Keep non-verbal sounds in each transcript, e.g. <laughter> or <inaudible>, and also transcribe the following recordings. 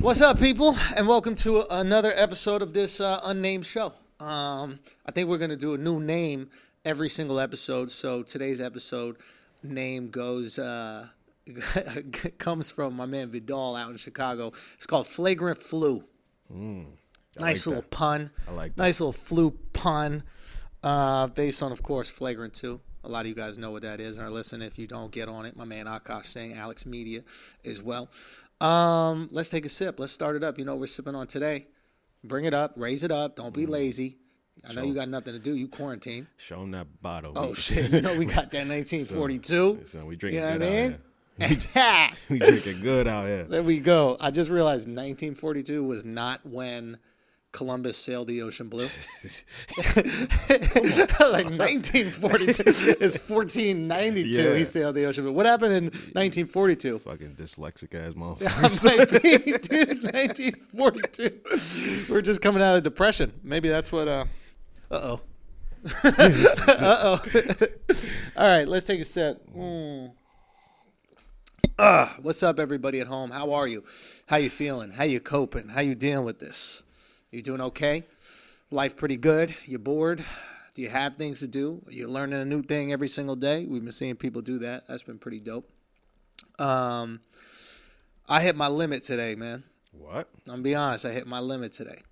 What's up, people, and welcome to another episode of this uh, unnamed show. Um, I think we're gonna do a new name every single episode. So today's episode name goes uh, <laughs> comes from my man Vidal out in Chicago. It's called Flagrant Flu. I nice like little that. pun. I like that. Nice little flu pun. Uh, based on, of course, Flagrant 2. A lot of you guys know what that is and are listening. If you don't, get on it. My man Akash saying Alex Media as well. Um, let's take a sip. Let's start it up. You know what we're sipping on today. Bring it up. Raise it up. Don't be Mm. lazy. I know you got nothing to do. You quarantine. Show them that bottle. Oh We- shit! <laughs> You know we got that <laughs> 1942. Son, we you drinking know what I mean? <laughs> We drinking good out here. there we go. I just realized 1942 was not when Columbus sailed the ocean blue. <laughs> <laughs> like 1942 is <laughs> 1492. Yeah. He sailed the ocean blue. What happened in 1942? Fucking dyslexic ass I'm motherfucker. like, dude, 1942. We're just coming out of depression. Maybe that's what. Uh oh. uh oh. All right, let's take a sip. Mm. Ah, what's up, everybody at home? How are you? How you feeling? How you coping? How you dealing with this? You doing okay? Life pretty good? You bored? Do you have things to do? Are you learning a new thing every single day? We've been seeing people do that. That's been pretty dope. Um, I hit my limit today, man. what? I'm gonna be honest. I hit my limit today.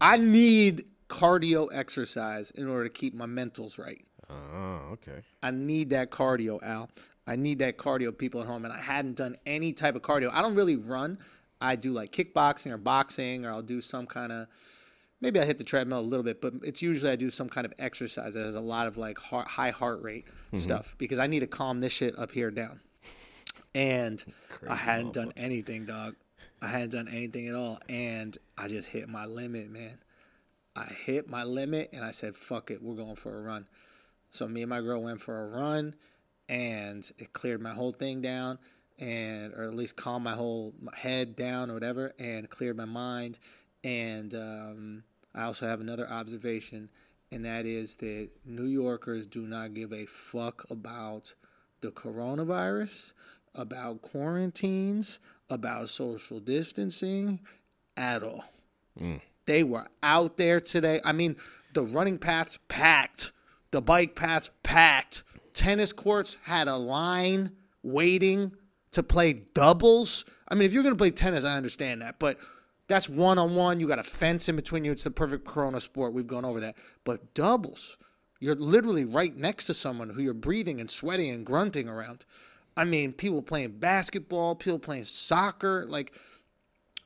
I need cardio exercise in order to keep my mentals right. Oh, okay. I need that cardio, Al. I need that cardio, people at home. And I hadn't done any type of cardio. I don't really run. I do like kickboxing or boxing, or I'll do some kind of. Maybe I hit the treadmill a little bit, but it's usually I do some kind of exercise that has a lot of like heart, high heart rate mm-hmm. stuff because I need to calm this shit up here down. And I hadn't done anything, dog. I hadn't done anything at all, and I just hit my limit, man. I hit my limit, and I said, "Fuck it, we're going for a run." So me and my girl went for a run, and it cleared my whole thing down, and or at least calm my whole head down or whatever, and clear my mind. And um, I also have another observation, and that is that New Yorkers do not give a fuck about the coronavirus, about quarantines, about social distancing at all. They were out there today. I mean, the running paths packed, the bike paths packed. Tennis courts had a line waiting to play doubles. I mean, if you're going to play tennis, I understand that, but that's one on one. You got a fence in between you. It's the perfect corona sport. We've gone over that. But doubles, you're literally right next to someone who you're breathing and sweating and grunting around. I mean, people playing basketball, people playing soccer. Like,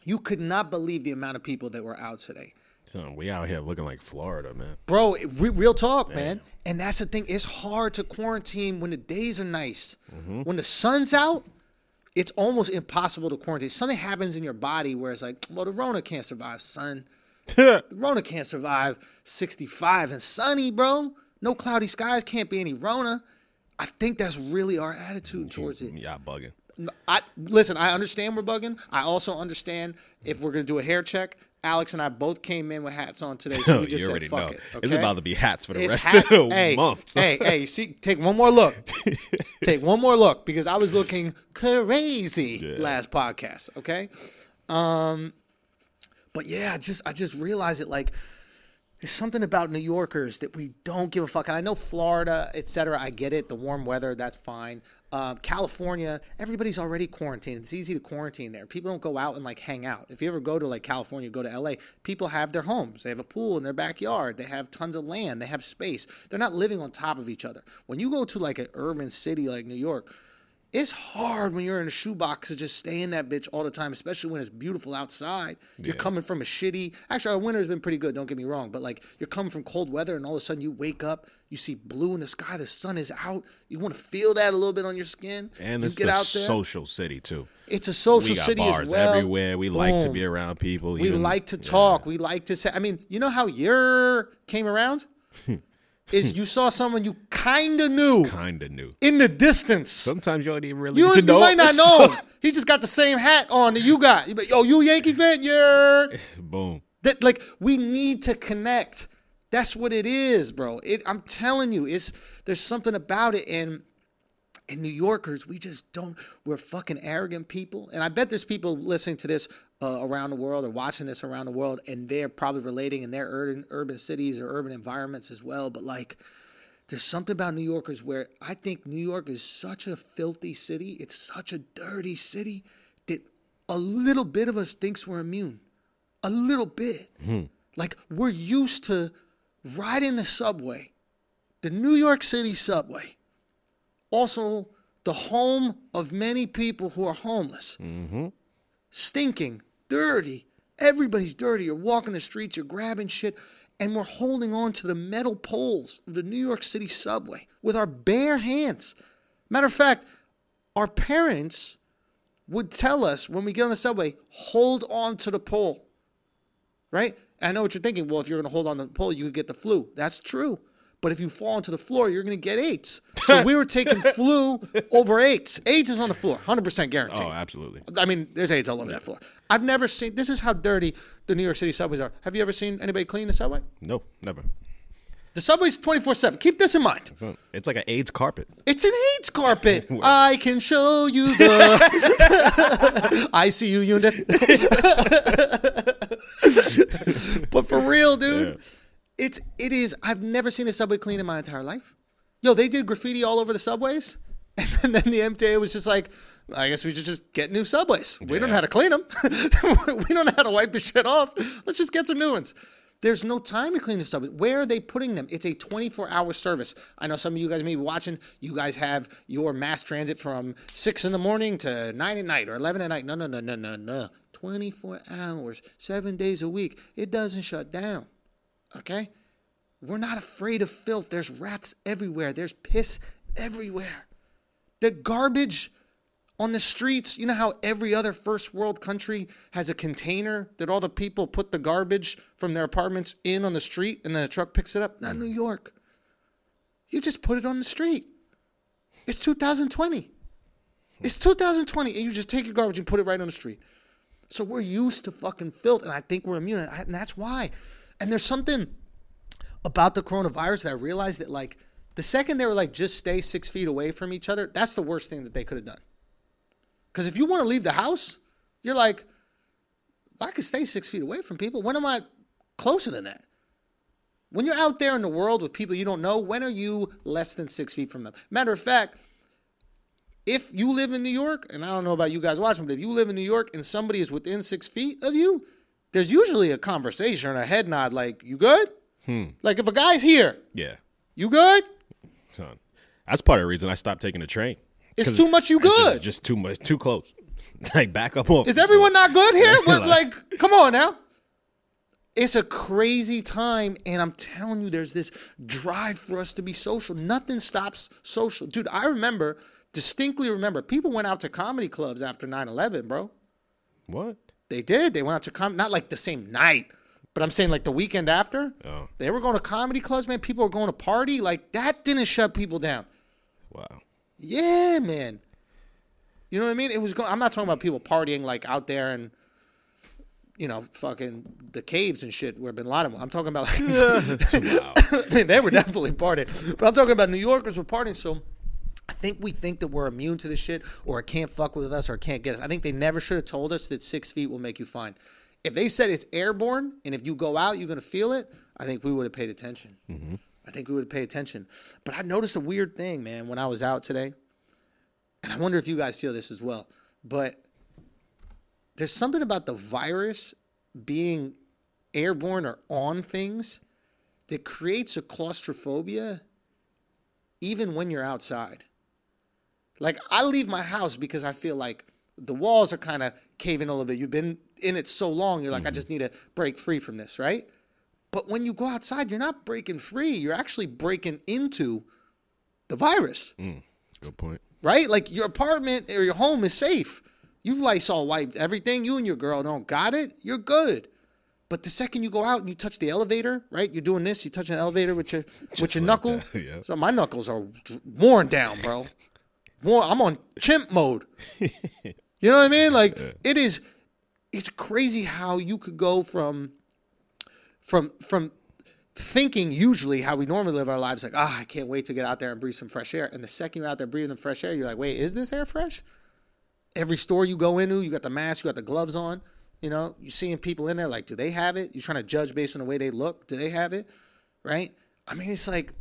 you could not believe the amount of people that were out today. Son, we out here looking like Florida, man. Bro, re- real talk, man. And that's the thing. It's hard to quarantine when the days are nice. Mm-hmm. When the sun's out, it's almost impossible to quarantine. Something happens in your body where it's like, well, the Rona can't survive, son. <laughs> The Rona can't survive 65 and sunny, bro. No cloudy skies can't be any Rona. I think that's really our attitude towards it. Y'all bugging. I listen. I understand we're bugging. I also understand if we're gonna do a hair check. Alex and I both came in with hats on today, so <laughs> we just you said already fuck know. it. It's about to be hats for the It's rest hats. of the hey, month. son. Hey, <laughs> hey, see, take one more look. <laughs> take one more look because I was looking crazy last podcast. Okay, um, but yeah, I just I just realized it like there's something about New Yorkers that we don't give a fuck. And I know Florida, et cetera, I get it. The warm weather, that's fine. Um, California, everybody's already quarantined. It's easy to quarantine there. People don't go out and like hang out. If you ever go to like California, go to LA, people have their homes. They have a pool in their backyard. They have tons of land. They have space. They're not living on top of each other. When you go to like an urban city like New York, it's hard when you're in a shoebox to just stay in that bitch all the time, especially when it's beautiful outside. You're coming from a shitty. Actually, our winter's been pretty good. Don't get me wrong, but like you're coming from cold weather, and all of a sudden you wake up, you see blue in the sky, the sun is out. You want to feel that a little bit on your skin. And you it's a there. social city too. It's a social we got city bars as well. everywhere. We like to be around people. We even- like to yeah. talk. We like to say. I mean, you know how your came around <laughs> is hmm. you saw someone you kind of knew Kinda knew in the distance. Sometimes you don't even really You, you know. might not <laughs> know him. He just got the same hat on that you got. You be, Yo, you Yankee fan? Yeah. <laughs> Boom. That like we need to connect. That's what it is, bro. It, I'm telling you, it's there's something about it, and And New Yorkers, we just don't. We're fucking arrogant people. And I bet there's people listening to this uh, around the world or watching this around the world, and they're probably relating in their urban urban cities or urban environments as well. But like, there's something about New Yorkers where I think New York is such a filthy city. It's such a dirty city that a little bit of us thinks we're immune. A little bit. Like we're used to riding the subway, the New York City subway. Also, the home of many people who are homeless. Stinking, dirty. Everybody's dirty. You're walking the streets, you're grabbing shit, and we're holding on to the metal poles of the New York City subway with our bare hands. Matter of fact, our parents would tell us when we get on the subway, hold on to the pole. Right? I know what you're thinking. Well, if you're going to hold on to the pole, you could get the flu. That's true. But if you fall onto the floor, you're going to get AIDS. <laughs> So we were taking flu over AIDS. AIDS is on the floor, 100% guaranteed. Oh, absolutely. I mean, there's AIDS all over that floor. I've never seen. This is how dirty the New York City subways are. Have you ever seen anybody clean the subway? No, never. The subway's 24 seven. Keep this in mind. It's, not- it's like an AIDS carpet. It's an AIDS <laughs> carpet. I can show you the <laughs> ICU unit. but for real, dude, it's it is. I've never seen a subway clean in my entire life. Yo, they did graffiti all over the subways, <laughs> and then the MTA was just like, I guess we should just get new subways. We don't know how to clean them. <laughs> we don't know how to wipe the shit off. Let's just get some new ones. There's no time to clean the subway. Where are they putting them? It's a 24 hour service. I know some of you guys may be watching. You guys have your mass transit from 6 in the morning to 9 at night or 11 at night. No, no, no, no, no, no. 24 hours, seven days a week. It doesn't shut down. Okay? We're not afraid of filth. There's rats everywhere, there's piss everywhere. The garbage on the streets, you know how every other first world country has a container that all the people put the garbage from their apartments in on the street and then a truck picks it up? Not New York. You just put it on the street. It's 2020. It's 2020 and you just take your garbage and put it right on the street. So we're used to fucking filth and I think we're immune and that's why. And there's something about the coronavirus that I realized that like the second they were like just stay six feet away from each other, that's the worst thing that they could have done. Because if you want to leave the house, you're like, I could stay six feet away from people. When am I closer than that? When you're out there in the world with people you don't know, when are you less than six feet from them? Matter of fact, if you live in New York, and I don't know about you guys watching, but if you live in New York and somebody is within six feet of you, there's usually a conversation or a head nod like, you good? Hmm. Like if a guy's here, Yeah, you good? son. That's part of the reason I stopped taking the train. It's too much you it's just- good. Just, too much, too close. <laughs> like back up off. Is everyone son. not good here? <laughs> Like- like, come on now. It's a crazy time, and I'm telling you, there's this drive for us to be social. Nothing stops social. Dude, I remember, distinctly remember, people went out to comedy clubs after 9 11, bro. What? They did. They went out to com not like the same night, but I'm saying like the weekend after. Oh. They were going to comedy clubs, man. People were going to party. Like that didn't shut people down. Wow. Yeah, man. You know what I mean? It was. Go- I'm not talking about people partying like out there and, you know, fucking the caves and shit where Bin Laden. was. I'm talking about like. <laughs> Wow. I <laughs> mean, they were definitely partying, but I'm talking about New Yorkers were partying. So, I think we think that we're immune to this shit, or it can't fuck with us, or it can't get us. I think they never should have told us that six feet will make you fine. If they said it's airborne and if you go out, you're gonna feel it. I think we would have paid attention. Mm-hmm. I think we would have paid attention. But I noticed a weird thing, man, when I was out today, and I wonder if you guys feel this as well. But there's something about the virus being airborne or on things that creates a claustrophobia even when you're outside. Like I leave my house because I feel like the walls are kind of caving a little bit. You've been in it so long, you're like, I just mm-hmm. need to break free from this, right? But when you go outside, you're not breaking free. You're actually breaking into the virus, mm, Good point. right? Like your apartment or your home is safe. You've Lysol wiped everything. You and your girl don't got it. You're good. But the second you go out and you touch the elevator, right? You're doing this. You touch an elevator with your with your like knuckle. that, <laughs> yeah. So my knuckles are worn down, bro. More, I'm on chimp mode. You know what I mean? Like it is. It's crazy how you could go from from from thinking usually how we normally live our lives, like, ah, I can't wait to get out there and breathe some fresh air. And the second you're out there breathing the fresh air, you're like, wait, is this air fresh? Every store you go into, you got the mask, you got the gloves on. You know, you're seeing people in there like, do they have it? You're trying to judge based on the way they look. Do they have it? Right? I mean, it's like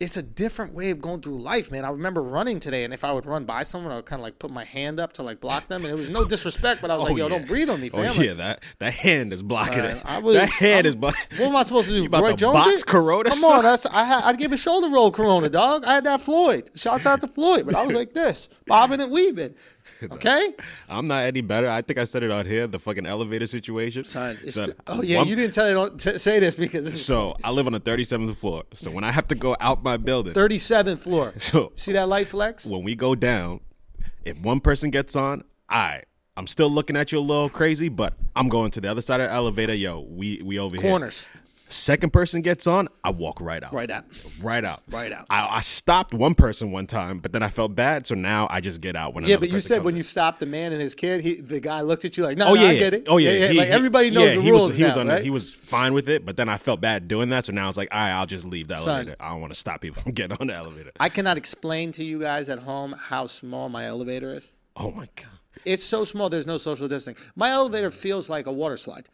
it's a different way of going through life, man. I remember running today, and if I would run by someone, I would kind of like put my hand up to like block them, and it was no disrespect, but I was <laughs> oh, like, "Yo, yeah. don't breathe on me, Oh fam." yeah, that that hand is blocking man, it. I was- that hand I'm- is blocking. What am I supposed to do? <laughs> You about Roy to Jones? box it? Corona, Come son? on, <laughs> that's I had I'd give a shoulder roll Corona, dog. I had that Floyd. Shouts out to Floyd, but I was like this, bobbing and weaving. <laughs> Okay, I'm not any better. I think I said it out here. The fucking elevator situation. Son, Son, st- oh yeah, one- you didn't tell it on, t- say this because So I live on the 37th floor. So when I have to go out my building, 37th floor. <laughs> so See that light flex? when we go down, if one person gets on, I I'm still looking at you a little crazy, but I'm going to the other side of the elevator. Yo, we we over here. Corners, Second person gets on, I walk right out. right out. Right out. Right out. I, I stopped one person one time, but then I felt bad, so now I just get out when. Yeah, but you said when in. you stopped the man and his kid, he the guy looked at you like, no, Oh no, yeah, I get it. Oh yeah, He- like everybody knows yeah, the he rules Was, he was now, on. right? He was fine with it, but then I felt bad doing that, so now I was like, all right, I'll just leave the Son. elevator. I don't want to stop people from <laughs> getting on the elevator. I cannot explain to you guys at home how small my elevator is. Oh my god. It's so small. There's no social distancing. My elevator feels like a water slide.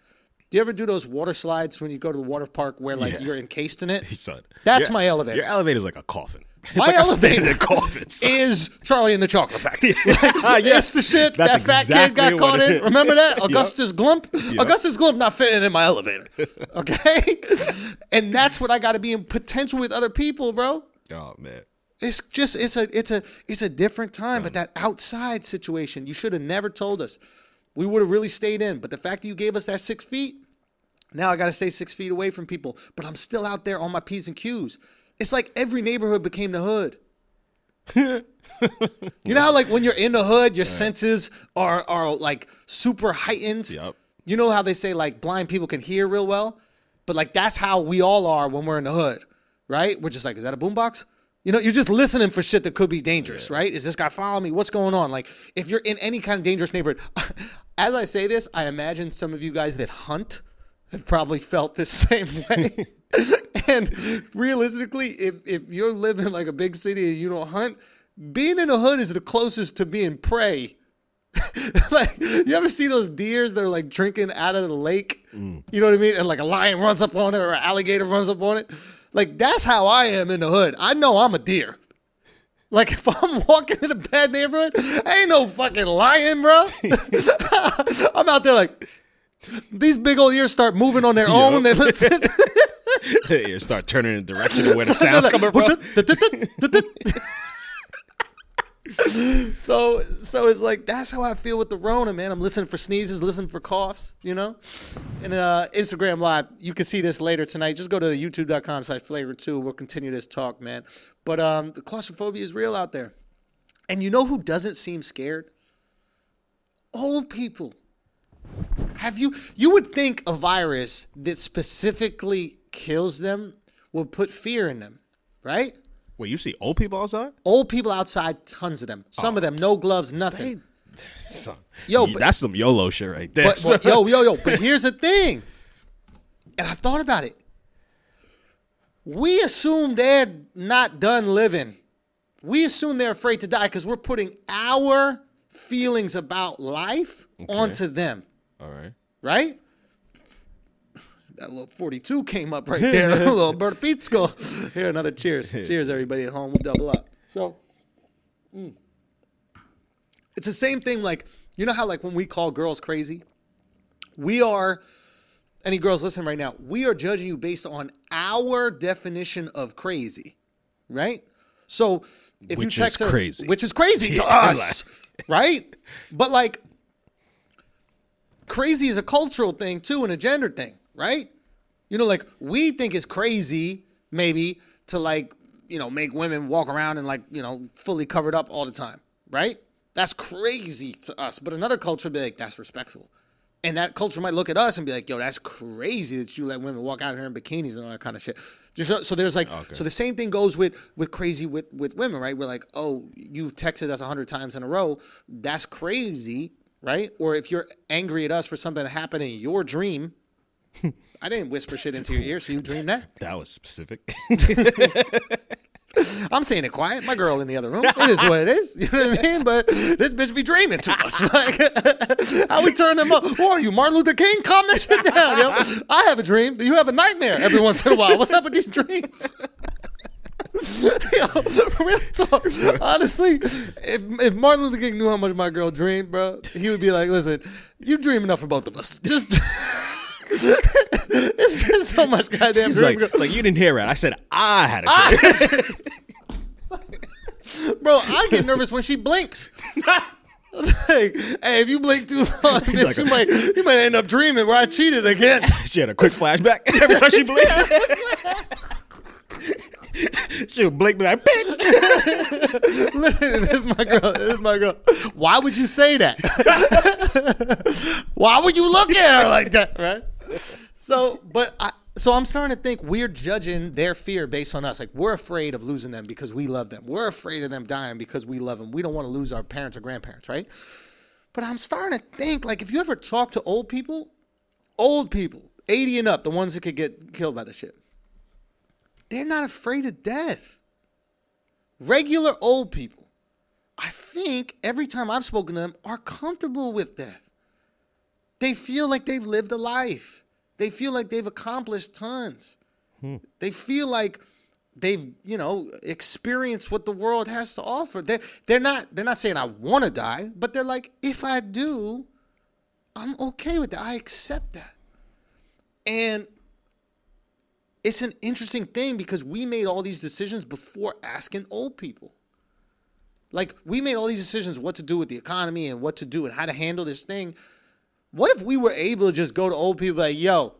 Do you ever do those water slides when you go to the water park where like Yeah. you're encased in it? <laughs> Son, That's your- my elevator. Your elevator is like a coffin. <laughs> It's My like elevator a <laughs> coffin. son. is Charlie in the Chocolate Factory. Yes. It's the shit That's that fat kid got caught in. Remember that? Augustus Gloop? Yep. Augustus Gloop not fitting in my elevator. Okay? and that's what I got to be in potential with other people, bro. Oh man. It's just it's a it's a it's a different time. But that outside situation, you should have never told us. We would have really stayed in. But the fact that you gave us that six feet, now I got to stay six feet away from people. But I'm still out there on my p's and q's. It's like every neighborhood became the hood. <laughs> you know how like when you're in the hood, your senses are are like super heightened. Yep. You know how they say like blind people can hear real well, but like that's how we all are when we're in the hood, right? We're just like, is that a boombox? You know, you're just listening for shit that could be dangerous, right? Is this guy following me? What's going on? Like, if you're in any kind of dangerous neighborhood, <laughs> as I say this, I imagine some of you guys that hunt have probably felt the <laughs> same way. <laughs> and realistically, if if you're living like a big city and you don't hunt, being in a hood is the closest to being prey like you ever see those deers that are like drinking out of the lake? Mm. You know what I mean? And like a lion runs up on it or an alligator runs up on it. Like that's how I am in the hood. I know I'm a deer. Like <laughs> if I'm walking in a bad neighborhood, I ain't no fucking lion, bro. <laughs> I'm out there like these big old ears start moving on their <laughs> own. They listen. you start turning in the direction of where the sound's coming from. <laughs> so so it's like that's how I feel with the Rona, man. I'm listening for sneezes, listening for coughs, you know. And uh, Instagram live, you can see this later tonight. Just go to youtube.com slash flagrant two. We'll continue this talk, man. But um, the claustrophobia is real out there. And you know who doesn't seem scared? Old people. Have you you would think a virus that specifically kills them would put fear in them, right? Wait, you see old people outside? Old people outside, tons of them. Some of oh. them, no gloves, nothing. <laughs> Son, Yo, but- that's some YOLO shit right there. But, but <laughs> yo, yo, yo. But here's the thing, and I've thought about it. We assume they're not done living. We assume they're afraid to die because we're putting our feelings about life onto them, All right. right? That little 42 came up right there. a <laughs> <laughs> little burpizco. Here, another cheers. <laughs> Cheers, everybody at home. We'll double up. So, mm. it's the same thing. Like, you know how, like, when we call girls crazy, we are, any girls listening right now, we are judging you based on our definition of crazy, right? So, if Which you is text us, crazy. which is crazy to Yeah, us, right? But like, crazy is a cultural thing too and a gender thing, right? You know, like we think it's crazy maybe to like, you know, make women walk around and like, you know, fully covered up all the time, right? That's crazy to us. But another culture would be like, that's respectful. And that culture might look at us and be like, yo, that's crazy that you let women walk out here in bikinis and all that kind of shit. Just- So there's like, so the same thing goes with with crazy with with women, right? We're like, oh, you've texted us a hundred times in a row. That's crazy, right? Or if you're angry at us for something that happened in your dream, <laughs> I didn't whisper shit into your ear, so you dreamed that. That was specific. <laughs> I'm saying it quiet. My girl in the other room. It is what it is. You know what I mean? But this bitch be dreaming to us. <laughs> Like, how we turn them up? Who are you, Martin Luther King? Calm that shit down, yo. I have a dream. You have a nightmare every once in a while. What's up with these dreams? yo, real talk. Honestly, if, if Martin Luther King knew how much my girl dreamed, bro, he would be like, listen, you dream enough for both of us. Just. <laughs> it's just so much goddamn He's dream. like, it's like you didn't hear it. I said I had a ah! dream. <laughs> Bro, I get nervous when she blinks. <laughs> like, hey, if you blink too long, like you a- might you might end up dreaming where I cheated again. she had a quick flashback every time she blinked. she would blink, be like, bitch. Literally, this is my girl. This is my girl. Why would you say that? Why would you look at her like that? Right. So, but I. So I'm starting to think we're judging their fear based on us. Like we're afraid of losing them because we love them. We're afraid of them dying because we love them. We don't want to lose our parents or grandparents, right? But I'm starting to think like if you ever talk to old people, old people, 80 and up, the ones that could get killed by the shit, they're not afraid of death. Regular old people, I think every time I've spoken to them, are comfortable with death. They feel like they've lived a life. They feel like they've accomplished tons. Hmm. They feel like they've, you know, experienced what the world has to offer. They're, they're not they're not saying I want to die, but they're like, if I do, I'm okay with that. I accept that. And it's an interesting thing because we made all these decisions before asking old people. Like we made all these decisions what to do with the economy and what to do and how to handle this thing. What if we were able to just go to old people like, yo,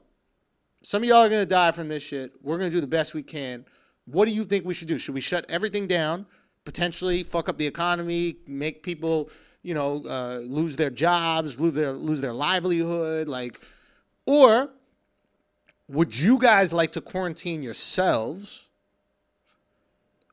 some of y'all are gonna die from this shit. We're gonna do the best we can. What do you think we should do? Should we shut everything down, potentially fuck up the economy, make people, you know, uh, lose their jobs, lose their lose their livelihood, like, or would you guys like to quarantine yourselves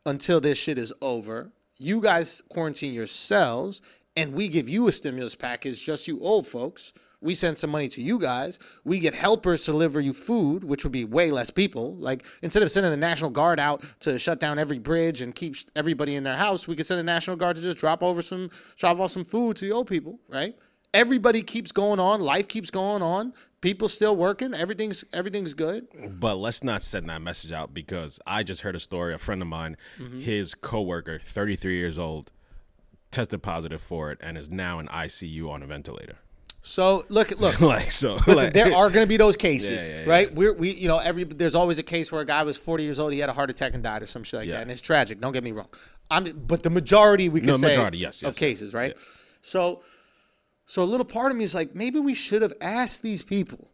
until this shit is over? You guys quarantine yourselves, and we give you a stimulus package, just you old folks. We send some money to you guys. We get helpers to deliver you food, which would be way less people. Like instead of sending the National Guard out to shut down every bridge and keep everybody in their house, we could send the National Guard to just drop over some, drop off some food to the old people, right? Everybody keeps going on. Life keeps going on. People still working. Everything's everything's good. But let's not send that message out because I just heard a story. A friend of mine, Mm-hmm. his coworker, 33 years old, tested positive for it and is now in ICU on a ventilator. So look, look. <laughs> like so, Listen, like- there are going to be those <laughs> cases, Yeah, yeah, yeah. right? We're, we, you know, every there's always a case where a guy was 40 years old, he had a heart attack and died or some shit like that, and it's tragic. Don't get me wrong. I mean, but the majority we can No, say majority, yes, of yes, cases, right? So, so a little part of me is like, maybe we should have asked these people,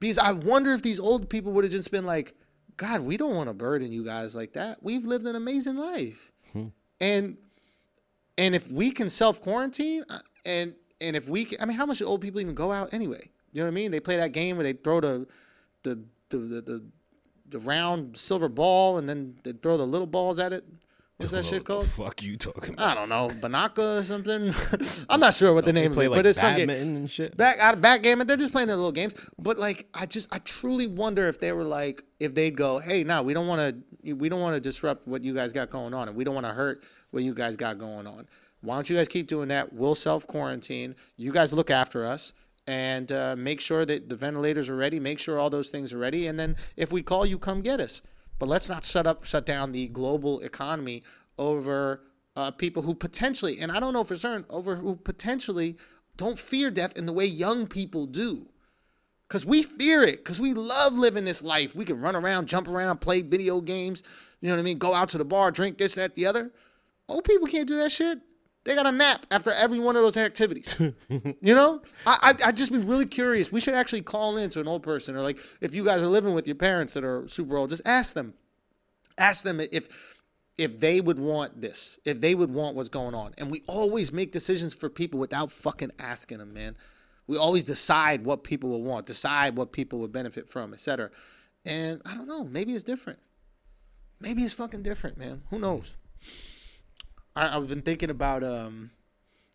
because I wonder if these old people would have just been like, God, we don't want to burden you guys like that. We've lived an amazing life, Hmm. and and if we can self quarantine, and and if we, can, I mean, how much do old people even go out anyway? You know what I mean? They play that game where they throw the the the the, the, the round silver ball and then they throw the little balls at it. What's that shit What the called? fuck you talking about? I don't know, Banaka or something. <laughs> I'm not sure what the They name play is, like but it's some game. badminton and shit. Back out of backgammon, they're just playing their little games. But like, I just, I truly wonder if they were like, if they'd go, hey, no, we don't want to, we don't want to disrupt what you guys got going on, and we don't want to hurt what you guys got going on. Why don't you guys keep doing that? We'll self quarantine. You guys look after us. And uh, make sure that the ventilators are ready. Make sure all those things are ready. And then if we call you, come get us. But let's not shut up, shut down the global economy over uh, people who potentially, and I don't know for certain, over who potentially don't fear death in the way young people do. Because we fear it, because we love living this life. We can run around, jump around, play video games, you know what I mean? Go out to the bar, drink this, that, the other. Old people can't do that shit. They got a nap after every one of those activities. <laughs> you know, I, I just be really curious. We should actually call in to an old person, or like if you guys are living with your parents that are super old, just ask them, ask them if if they would want this, if they would want what's going on. And we always make decisions for people without fucking asking them, man. We always decide what people will want, decide what people will benefit from, etc. And I don't know, maybe it's different. Maybe it's fucking different, man. Who knows? I, I've been thinking about um,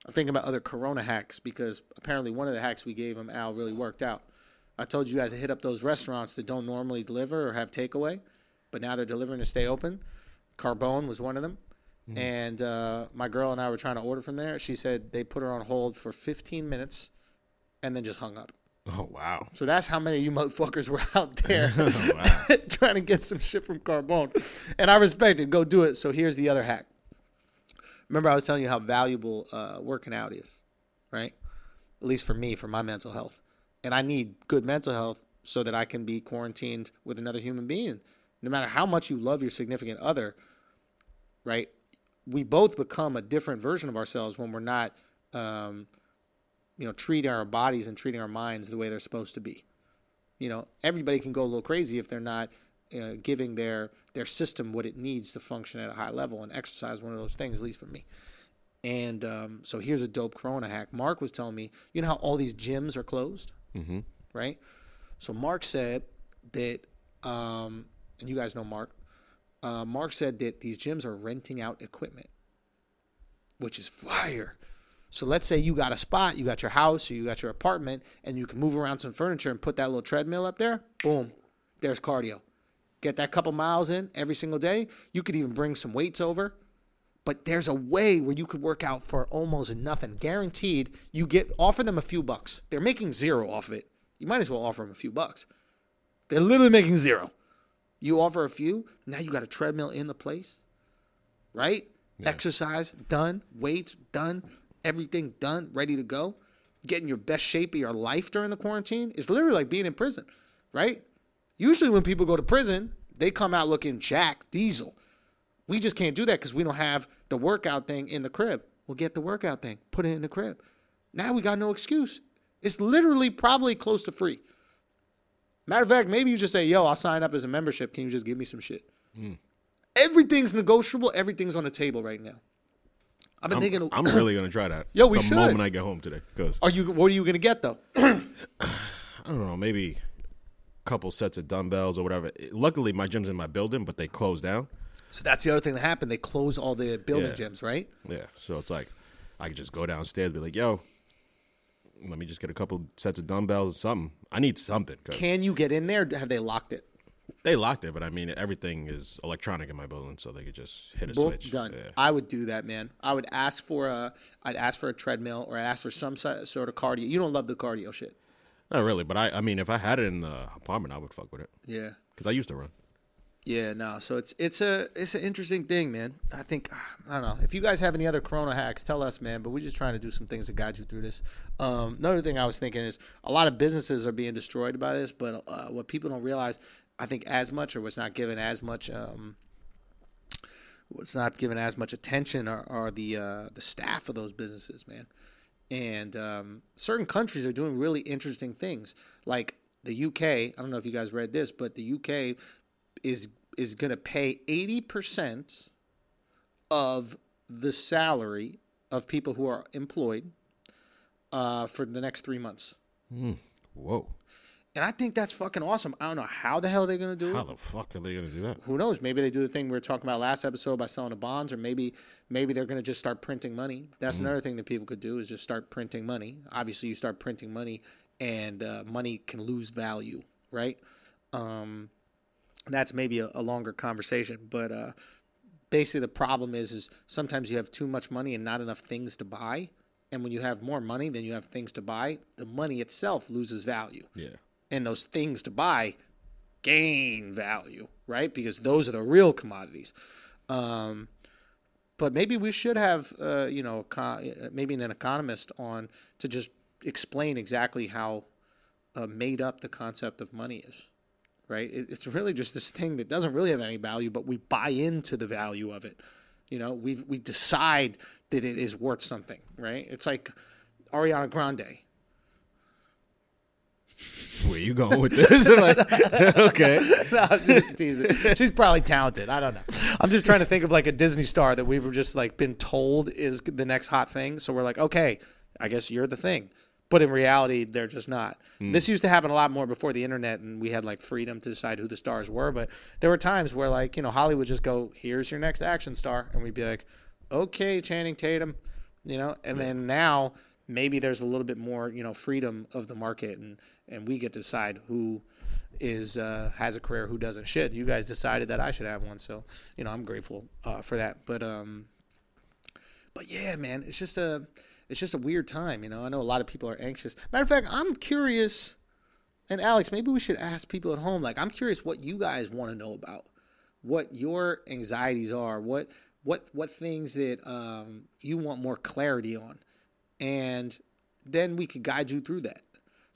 I'm thinking about other Corona hacks because apparently one of the hacks we gave him Al really worked out. I told you guys to hit up those restaurants that don't normally deliver or have takeaway, but now they're delivering to stay open. Carbone was one of them. And uh, my girl and I were trying to order from there. She said they put her on hold for 15 minutes and then just hung up. Oh wow. So that's how many of you motherfuckers were out <laughs> there Oh, <laughs> trying to get some shit from Carbone. And I respect it. Go do it. So here's the other hack. Remember, I was telling you how valuable uh, working out is, right? At least for me, for my mental health. And I need good mental health so that I can be quarantined with another human being. No matter how much you love your significant other, right? We both become a different version of ourselves when we're not, um, you know, treating our bodies and treating our minds the way they're supposed to be you know everybody can go a little crazy if they're not uh, giving their their system what it needs to function at a high level and exercise one of those things at least for me and um, so here's a dope corona hack mark was telling me you know how all these gyms are closed Mm-hmm. right so mark said that um, and you guys know mark uh, mark said that these gyms are renting out equipment which is fire so let's say you got a spot, you got your house or you got your apartment, and you can move around some furniture and put that little treadmill up there. Boom, there's cardio. Get that couple miles in every single day. You could even bring some weights over. But there's a way where you could work out for almost nothing. Guaranteed, you get offer them a few bucks. They're making zero off of it. You might as well offer them a few bucks. They're literally making zero. You offer a few, now you got a treadmill in the place, right? Exercise done, weights done, everything done, ready to go. Getting your best shape of your life during the quarantine is literally like being in prison, right? Usually, when people go to prison, they come out looking jack diesel. We just can't do that because we don't have the workout thing in the crib. We'll get the workout thing, put it in the crib. Now we got no excuse. It's literally probably close to free. Matter of fact, maybe you just say, yo, I'll sign up as a membership. Can you just give me some shit? Hmm. Everything's negotiable. Everything's on the table right now. I've been I'm, thinking, I'm really gonna try that. <clears throat> Yo, we the should. moment I get home today, because are you? What are you gonna get though? <clears throat> I don't know, maybe couple sets of dumbbells or whatever. Luckily, my gym's in my building, but they closed down. So that's the other thing that happened. They closed all the building Yeah. gyms, right? Yeah, so it's like I could just go downstairs, be like, "Yo, let me just get a couple sets of dumbbells or something. I need something." 'cause Can you get in there? Have they locked it? they locked it, but I mean, everything is electronic in my building, so they could just hit a Boom, switch. done. Yeah. I would do that, man. I would ask for a, I'd ask for a treadmill or I'd ask for some si- sort of cardio. You don't love the cardio shit. Not really, but I, I mean, if I had it in the apartment, I would fuck with it Yeah. because I used to run. Yeah, no. So it's it's a it's an interesting thing, man. I think I don't know if you guys have any other Corona hacks, tell us, man. But we're just trying to do some things to guide you through this. Um, another thing I was thinking is a lot of businesses are being destroyed by this, but uh, what people don't realize, I think, as much or what's not given as much, um, what's not given as much attention are, are the uh, the staff of those businesses, man. And um, certain countries are doing really interesting things, like the UK. I don't know if you guys read this, but the UK is is going to pay 80% of the salary of people who are employed uh, for the next three months. Whoa, And I think that's fucking awesome. I don't know how the hell they're going to do it. how it. the fuck are they gonna do that? Who knows? Maybe they do the thing we were talking about last episode by selling the bonds, or maybe maybe they're going to just start printing money. That's another thing that people could do is just start printing money. Obviously, you start printing money, and uh, money can lose value, right? Um, that's maybe a, a longer conversation, but uh, basically the problem is is sometimes you have too much money and not enough things to buy, and when you have more money than you have things to buy, the money itself loses value Yeah, and those things to buy gain value, right? Because those are the real commodities. Um, but maybe we should have, uh, you know, maybe an economist on to just explain exactly how uh, made up the concept of money is, right? It, it's really just this thing that doesn't really have any value, but we buy into the value of it. You know, we we decide that it is worth something, right? It's like Ariana Grande. Where you going with this? <laughs> Like, <laughs> okay, <laughs> No, I'm just teasing. She's probably talented. I don't know. I'm just trying to think of like a Disney star that we've just like been told is the next hot thing. So we're like, okay, I guess you're the thing. But in reality, they're just not. Hmm. This used to happen a lot more before the internet, and we had like freedom to decide who the stars were. But there were times where like you know Hollywood just go, "Here's your next action star," and we'd be like, "Okay, Channing Tatum," you know. And then now maybe there's a little bit more, you know, freedom of the market, and and we get to decide who is uh, has a career, who doesn't. Shit, you guys decided that I should have one, so you know I'm grateful uh, for that. But um, but yeah, man, it's just a it's just a weird time. You know, I know a lot of people are anxious. Matter of fact, I'm curious. And Alex, maybe we should ask people at home. Like, I'm curious what you guys want to know about, what your anxieties are, what what what things that um, you want more clarity on, and then we could guide you through that.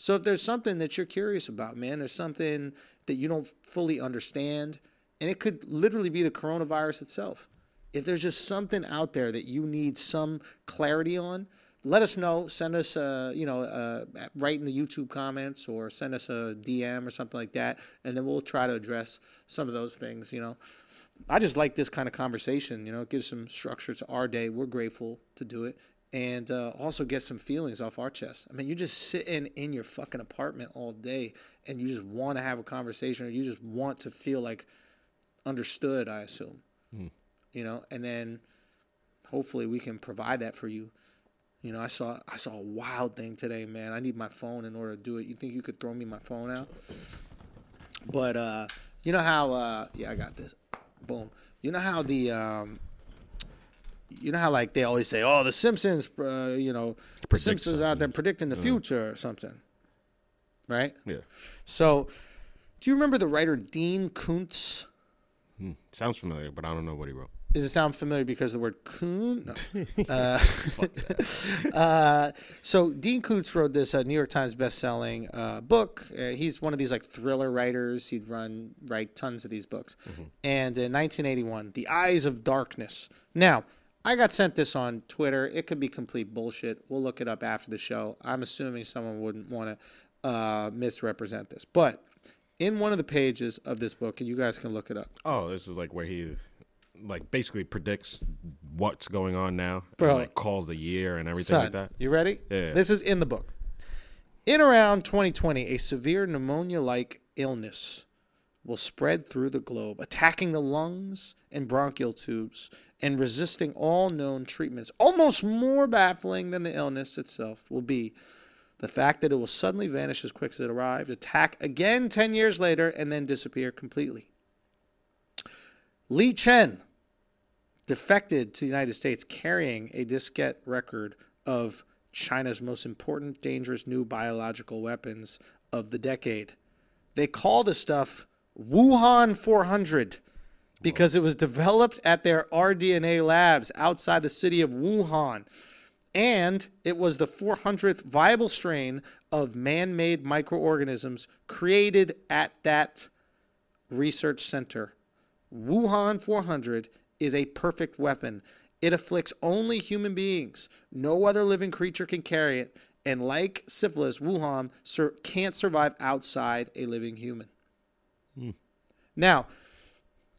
So if there's something that you're curious about, man, there's something that you don't fully understand, and it could literally be the coronavirus itself. If there's just something out there that you need some clarity on, let us know. Send us, a, you know, uh, write in the YouTube comments or send us a DM or something like that, and then we'll try to address some of those things. You know, I just like this kind of conversation. You know, it gives some structure to our day. We're grateful to do it, and uh, also get some feelings off our chest. I mean, you're just sitting in your fucking apartment all day, and you just want to have a conversation, or you just want to feel like understood. I assume, Hmm. you know, and then hopefully we can provide that for you. You know, I saw I saw a wild thing today, man. I need my phone in order to do it. You think you could throw me my phone out? But uh, you know how uh, yeah, I got this. Boom. You know how the um, you know how like they always say, "Oh, the Simpsons, uh, you know, the Simpsons out there predicting the future or something." Right? Yeah. So, do you remember the writer Dean Koontz? Hmm. Sounds familiar, but I don't know what he wrote. Does it sound familiar because of the word coon? No. <laughs> uh, <laughs> uh, so Dean Koontz wrote this uh, New York Times best-selling uh, book. Uh, he's one of these like thriller writers. He'd run write tons of these books. And in 1981, The Eyes of Darkness. Now, I got sent this on Twitter. It could be complete bullshit. We'll look it up after the show. I'm assuming someone wouldn't want to uh, misrepresent this, but in one of the pages of this book, and you guys can look it up. Oh, this is like where he, like, basically predicts what's going on now, Bro. and, like calls the year and everything Son, like that. You ready? Yeah. This is in the book. In around 2020, a severe pneumonia like illness will spread through the globe, attacking the lungs and bronchial tubes and resisting all known treatments. Almost more baffling than the illness itself will be the fact that it will suddenly vanish as quick as it arrived, attack again 10 years later, and then disappear completely. Li Chen, defected to the United States carrying a diskette record of China's most important dangerous new biological weapons of the decade. They call the stuff Wuhan 400 because it was developed at their rDNA labs outside the city of Wuhan. And it was the 400th viable strain of man made microorganisms created at that research center. Wuhan 400 is a perfect weapon. It afflicts only human beings. No other living creature can carry it. And like syphilis, Wuhan sur- can't survive outside a living human. Hmm. Now,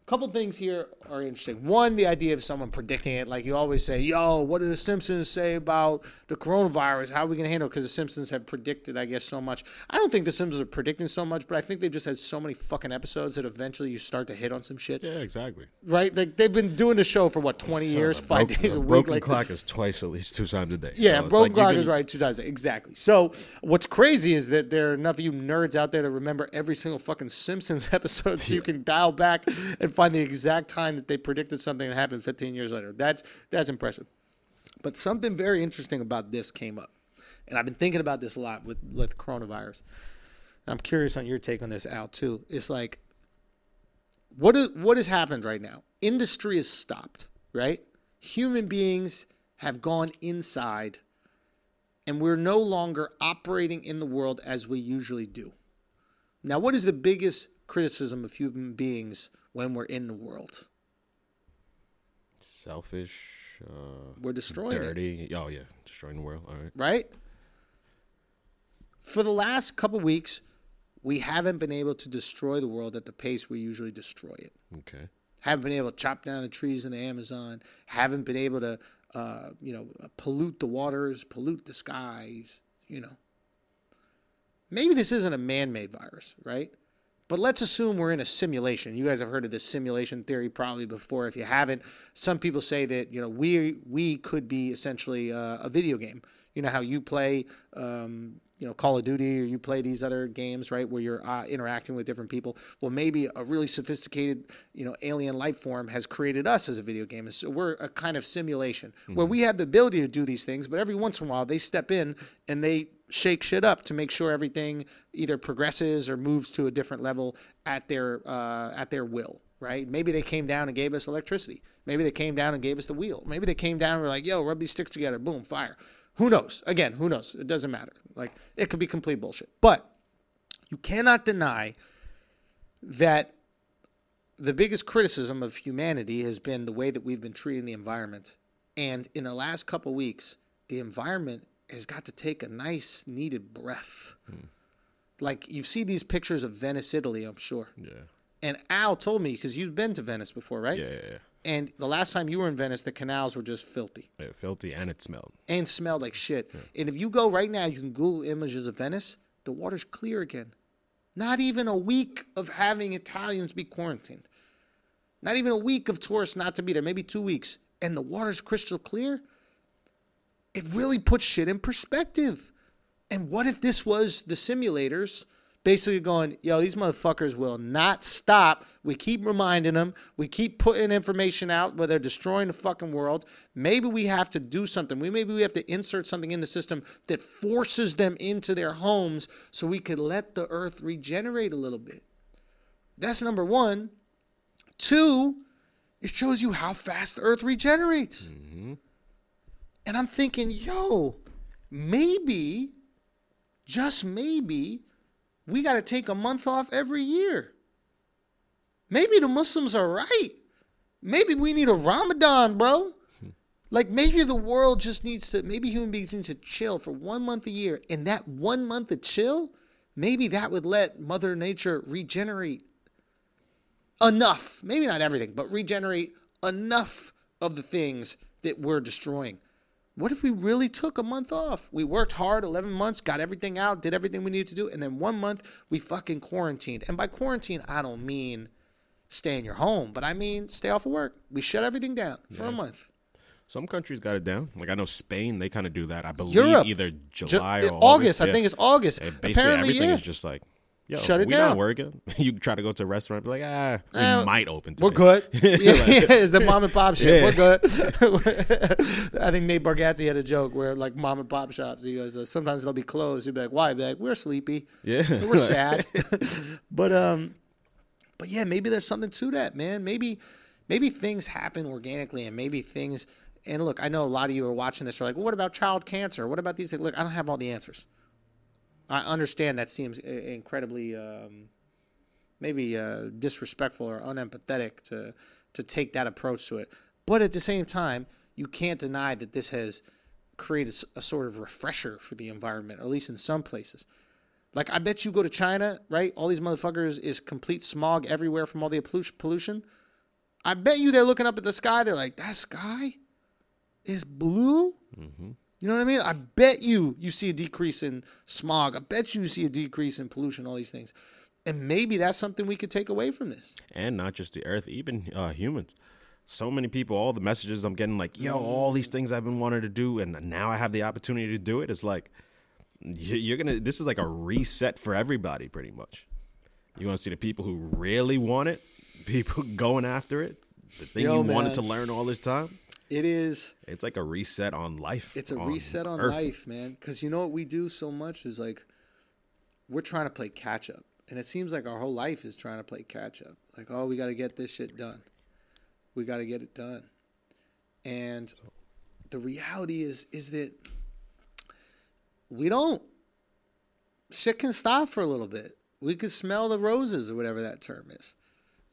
a couple things here are interesting. One, the idea of someone predicting it. Like you always say, yo, what do the Simpsons say about the coronavirus? How are we going to handle it? Because the Simpsons have predicted, I guess, so much. I don't think the Simpsons are predicting so much, but I think they've just had so many fucking episodes that eventually you start to hit on some shit. Yeah, exactly. Right? Like they've been doing the show for what, 20 years, five broken- days a week? Broken like, clock is twice at least two times a day. yeah, So broken like clock can- is right two times exactly. So what's crazy is that there are enough of you nerds out there that remember every single fucking Simpsons <laughs> episode, so you can dial back and find the exact time that they predicted something that happened 15 years later. That's that's impressive. But something very interesting about this came up, and I've been thinking about this a lot with with coronavirus. I'm curious on your take on this, Al. Too. It's like what is what has happened right now? Industry is stopped, right? Human beings have gone inside and we're no longer operating in the world as we usually do. Now, what is the biggest criticism of human beings when we're in the world? selfish, uh, We're destroying it, dirty. Oh yeah, destroying the world. All right. right? For the last couple weeks, we haven't been able to destroy the world at the pace we usually destroy it. Okay. haven't been able to chop down the trees in the Amazon, haven't been able to, uh, you know, pollute the waters, pollute the skies, you know. Maybe this isn't a man-made virus, right? But let's assume we're in a simulation. You guys have heard of this simulation theory probably before. If you haven't, some people say that you know we we could be essentially uh, a video game. You know how you play, um, you know, Call of Duty or you play these other games, right, where you're uh, interacting with different people. Well, maybe a really sophisticated, you know, alien life form has created us as a video game. So we're a kind of simulation where we have the ability to do these things, but every once in a while they step in and they shake shit up to make sure everything either progresses or moves to a different level at their uh, at their will. Right? Maybe they came down and gave us electricity. Maybe they came down and gave us the wheel. Maybe they came down and were like, "Yo, rub these sticks together, boom, fire." Who knows? Again, who knows? It doesn't matter. Like it could be complete bullshit. But you cannot deny that the biggest criticism of humanity has been the way that we've been treating the environment. And in the last couple weeks, the environment has got to take a nice, needed breath. Hmm. Like you see these pictures of Venice, Italy, I'm sure. Yeah. And Al told me because you've been to Venice before, right? Yeah, yeah, yeah. And the last time you were in Venice, the canals were just filthy Yeah, filthy and it smelled. and smelled like shit. And if you go right now, you can Google images of Venice. The water's clear again. Not even a week of having Italians be quarantined. Not even a week of tourists not to be there. Maybe two weeks, and the water's crystal clear. It really puts shit in perspective. And what if this was the simulators basically going, yo, these motherfuckers will not stop. We keep reminding them. We keep putting information out where they're destroying the fucking world. Maybe we have to do something. We maybe we have to insert something in the system that forces them into their homes so we could let the earth regenerate a little bit. That's number one. Two, it shows you how fast the earth regenerates. Mm-hmm. And I'm thinking, yo, maybe, just maybe, we got to take a month off every year. Maybe the Muslims are right. Maybe we need a Ramadan, bro. Hmm. Like maybe the world just needs to, maybe human beings need to chill for one month a year. And that one month of chill, maybe that would let Mother Nature regenerate enough, maybe not everything, but regenerate enough of the things that we're destroying. What if we really took a month off? We worked hard 11 months, got everything out, did everything we needed to do, and then one month we fucking quarantined. And by quarantine, I don't mean stay in your home, but I mean stay off of work. We shut everything down for a month. Some countries got it down. Like I know Spain, they kind of do that. I believe Europe. either Ju- July or August, August. I yeah. think it's August. And basically, Apparently, everything yeah. is just like, yo, Shut it we down. not working. <laughs> you try to go to a restaurant, be like, ah, we Uh, might open. We're good. <laughs> yeah, yeah, <laughs> it's the mom and pop shit. We're good. I think Nate Bargatze had a joke where like mom and pop shops, he goes, uh, sometimes they'll be closed. He'd be like, why? He'd be like, we're sleepy. Yeah, We're sad. but um, but yeah, maybe there's something to that, man. Maybe maybe things happen organically, and maybe things. And look, I know a lot of you are watching this. Are like, well, what about child cancer? What about these? things? Look, I don't have all the answers. I understand that seems incredibly um, maybe uh, disrespectful or unempathetic to to take that approach to it. But at the same time, you can't deny that this has created a sort of refresher for the environment, at least in some places. Like I bet you go to China, right? All these motherfuckers is complete smog everywhere from all the pollution. I bet you they're looking up at the sky. They're like, that sky is blue. You know what I mean? I bet you you see a decrease in smog. I bet you see a decrease in pollution. All these things, and maybe that's something we could take away from this. and not just the Earth, even uh, humans. So many people, all the messages I'm getting, like, yo, all these things I've been wanting to do, and now I have the opportunity to do it. It's like you- you're gonna. This is like a reset for everybody, pretty much. You want to see the people who really want it, people <laughs> going after it, the thing Yo, you man. wanted to learn all this time. It is. It's like a reset on life. It's a reset on Earth. life, man. Because you know what we do so much is like we're trying to play catch up, and it seems like our whole life is trying to play catch up. Like, oh, we got to get this shit done. We got to get it done. And the reality is is that we don't. Shit can stop for a little bit. We could smell the roses or whatever that term is,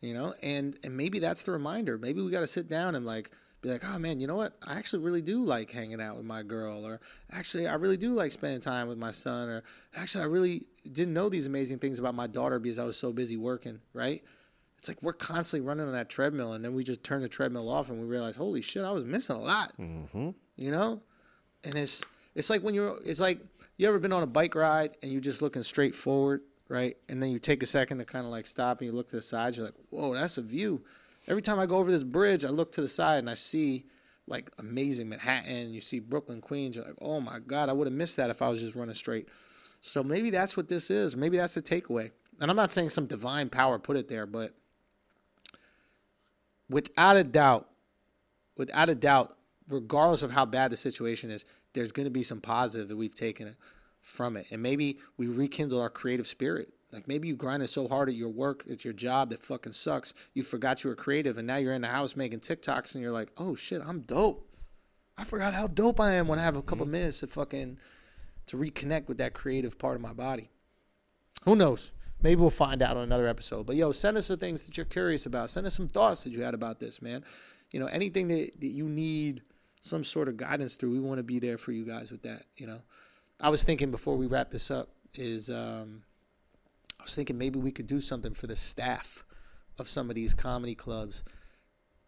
you know. And and maybe that's the reminder. Maybe we got to sit down and like be like, oh man, you know what? I actually really do like hanging out with my girl, or actually I really do like spending time with my son, or actually I really didn't know these amazing things about my daughter because I was so busy working, right? It's like we're constantly running on that treadmill, and then we just turn the treadmill off, and we realize, holy shit, I was missing a lot. Mm-hmm. You know, and it's it's like when you're it's like you ever been on a bike ride and you're just looking straight forward, right? And then you take a second to kind of like stop and you look to the sides. You're like, whoa, that's a view. Every time I go over this bridge, I look to the side and I see like amazing Manhattan, you see Brooklyn, Queens, you're like, oh my God, I would have missed that if I was just running straight. So maybe that's what this is. Maybe that's the takeaway. And I'm not saying some divine power put it there, but without a doubt, without a doubt, regardless of how bad the situation is, there's going to be some positive that we've taken from it. And maybe we rekindle our creative spirit. Like maybe you grinded so hard at your work, at your job that fucking sucks. You forgot you were creative, and now you're in the house making TikToks, and you're like, "Oh shit, I'm dope." I forgot how dope I am when I have a couple mm-hmm. minutes to fucking to reconnect with that creative part of my body. Who knows? Maybe we'll find out on another episode. But yo, send us the things that you're curious about. Send us some thoughts that you had about this, man. You know, anything that, that you need some sort of guidance through, we want to be there for you guys with that. You know, I was thinking before we wrap this up is um, I was thinking maybe we could do something for the staff of some of these comedy clubs.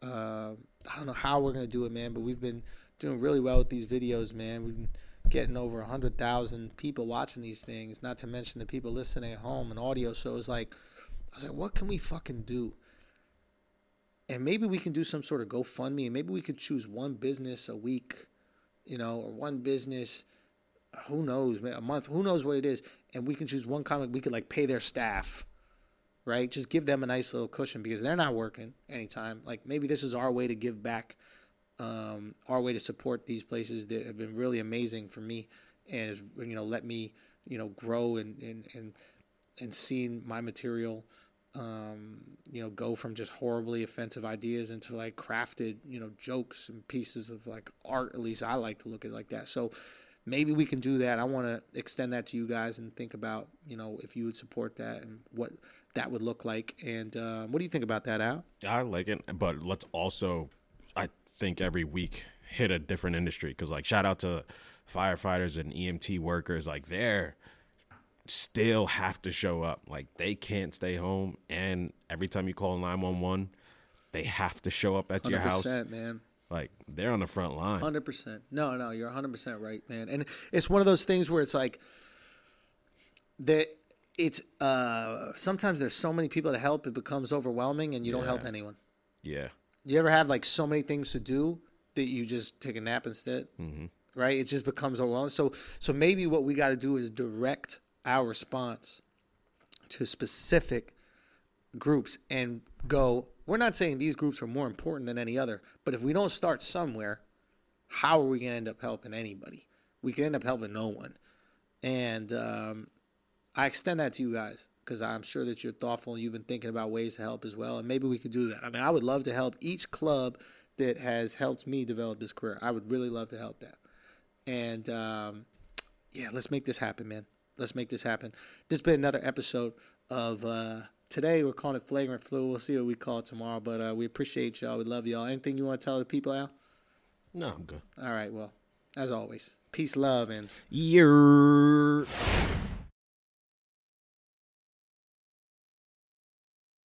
Uh, I don't know how we're gonna do it, man, but we've been doing really well with these videos, man. We've been getting over 100,000 people watching these things, not to mention the people listening at home and audio. So like, I was like, what can we fucking do? And maybe we can do some sort of GoFundMe, and maybe we could choose one business a week, you know, or one business, who knows, man, a month, who knows what it is. And we can choose one comic, we could like pay their staff, right? Just give them a nice little cushion because they're not working anytime. Like maybe this is our way to give back um, our way to support these places that have been really amazing for me and has you know let me you know grow and and and, and seeing my material um, you know go from just horribly offensive ideas into like crafted you know jokes and pieces of like art at least I like to look at like that so maybe we can do that. I want to extend that to you guys and think about you know if you would support that and what that would look like. And uh, what do you think about that Al? I like it but let's also I think every week hit a different industry. Because like shout out to firefighters and EMT workers. Like they're still have to show up. Like they can't stay home. And every time you call 911 they have to show up at your house. Man like they're on the front line 100% no no you're 100% right man and it's one of those things where it's like that it's uh sometimes there's so many people to help it becomes overwhelming and you yeah. don't help anyone yeah you ever have like so many things to do that you just take a nap instead? Mm-hmm. Right? It just becomes overwhelming. So, so maybe what we got to do is direct our response to specific groups and go. We're not saying these groups are more important than any other, but if we don't start somewhere, how are we going to end up helping anybody? We can end up helping no one. And um, I extend that to you guys because I'm sure that you're thoughtful and you've been thinking about ways to help as well. And maybe we could do that. I mean, I would love to help each club that has helped me develop this career. I would really love to help that. And um, yeah, let's make this happen, man. Let's make this happen. This has been another episode of uh, today. We're calling it Flagrant Flu. We'll see what we call it tomorrow. But uh, we appreciate y'all. We love y'all. Anything you want to tell the people, Al? No, I'm good. All right. Well, as always, peace, love, and. Yeah.